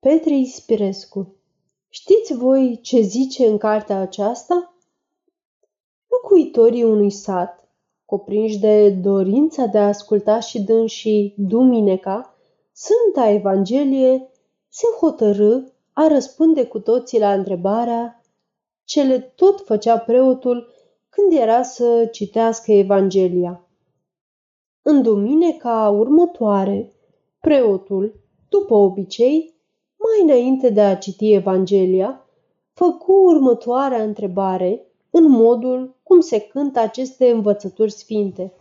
Petre Ispirescu Știți voi ce zice în cartea aceasta? Locuitorii unui sat, coprinși de dorința de a asculta și dânsii Dumineca, Sfânta Evanghelie, se hotărâ a răspunde cu toții la întrebarea ce le tot făcea preotul când era să citească Evanghelia. În duminica următoare, preotul, după obicei, mai înainte de a citi Evanghelia, făcu următoarea întrebare în modul cum se cântă aceste învățături sfinte.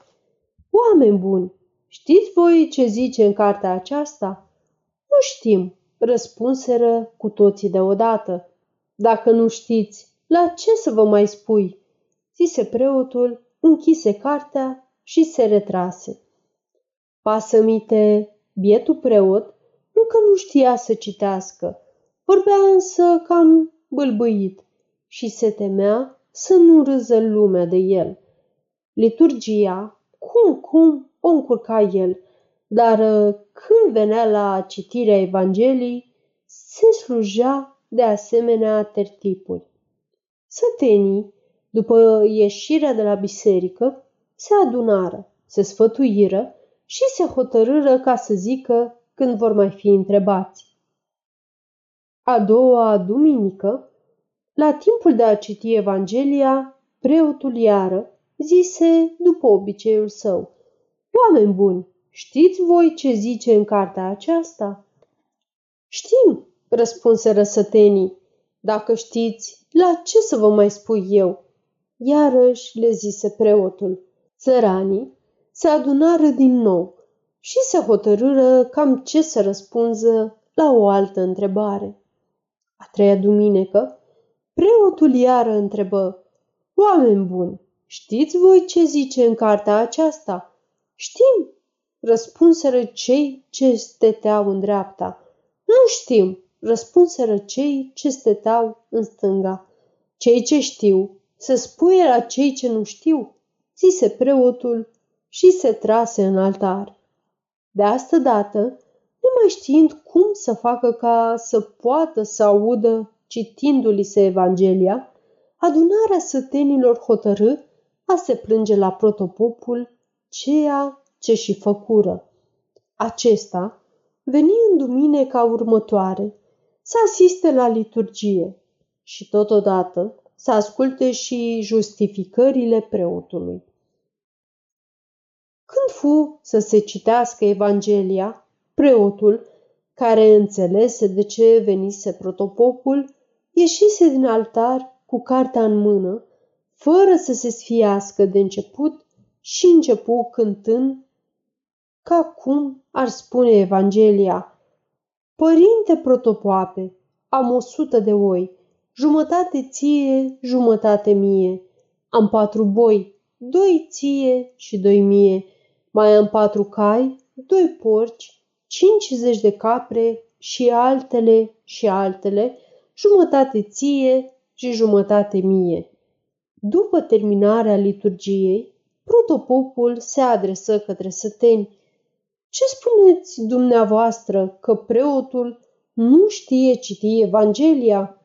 Oameni buni, știți voi ce zice în cartea aceasta? Nu știm, răspunseră cu toții deodată. Dacă nu știți, la ce să vă mai spui? zise preotul, închise cartea și se retrase. Pasămite, bietul preot, nu că nu știa să citească, vorbea însă cam bâlbâit și se temea să nu râză lumea de el. Liturgia, cum, cum, o încurca el, dar uh, când venea la citirea Evangheliei, se slujea de asemenea tertipuri. Sătenii, după ieșirea de la biserică, se adunară, se sfătuiră și se hotărâră ca să zică când vor mai fi întrebați. A doua duminică, la timpul de a citi Evanghelia, preotul iară zise după obiceiul său, Oameni buni, știți voi ce zice în cartea aceasta? Știm, răspunse răsătenii. Dacă știți, la ce să vă mai spui eu? Iarăși le zise preotul. Țăranii se adunară din nou și se hotărâră cam ce să răspunză la o altă întrebare. A treia duminică, preotul iară întrebă, Oameni buni, știți voi ce zice în cartea aceasta? Știm, răspunseră cei ce steteau în dreapta. Nu știm, răspunseră cei ce steteau în stânga. Cei ce știu, să spuie la cei ce nu știu, zise preotul și se trase în altar. De asta dată, nemai știind cum să facă ca să poată să audă citindu-li se Evanghelia, adunarea sătenilor hotărâ a se plânge la protopopul ceea ce și făcură. Acesta veni în duminica următoare să asiste la liturgie și totodată să asculte și justificările preotului. Când fu să se citească Evanghelia, preotul, care înțelese de ce venise protopopul, ieșise din altar cu cartea în mână, fără să se sfiască de început și începu cântând ca cum ar spune Evanghelia. Părinte protopoape, am o sută de oi, jumătate ție, jumătate mie. Am patru boi, doi ție și doi mie. Mai am patru cai, doi porci, cincizeci de capre și altele și altele, jumătate ție și jumătate mie. După terminarea liturgiei, protopopul se adresă către săteni. Ce spuneți dumneavoastră că preotul nu știe citi Evanghelia?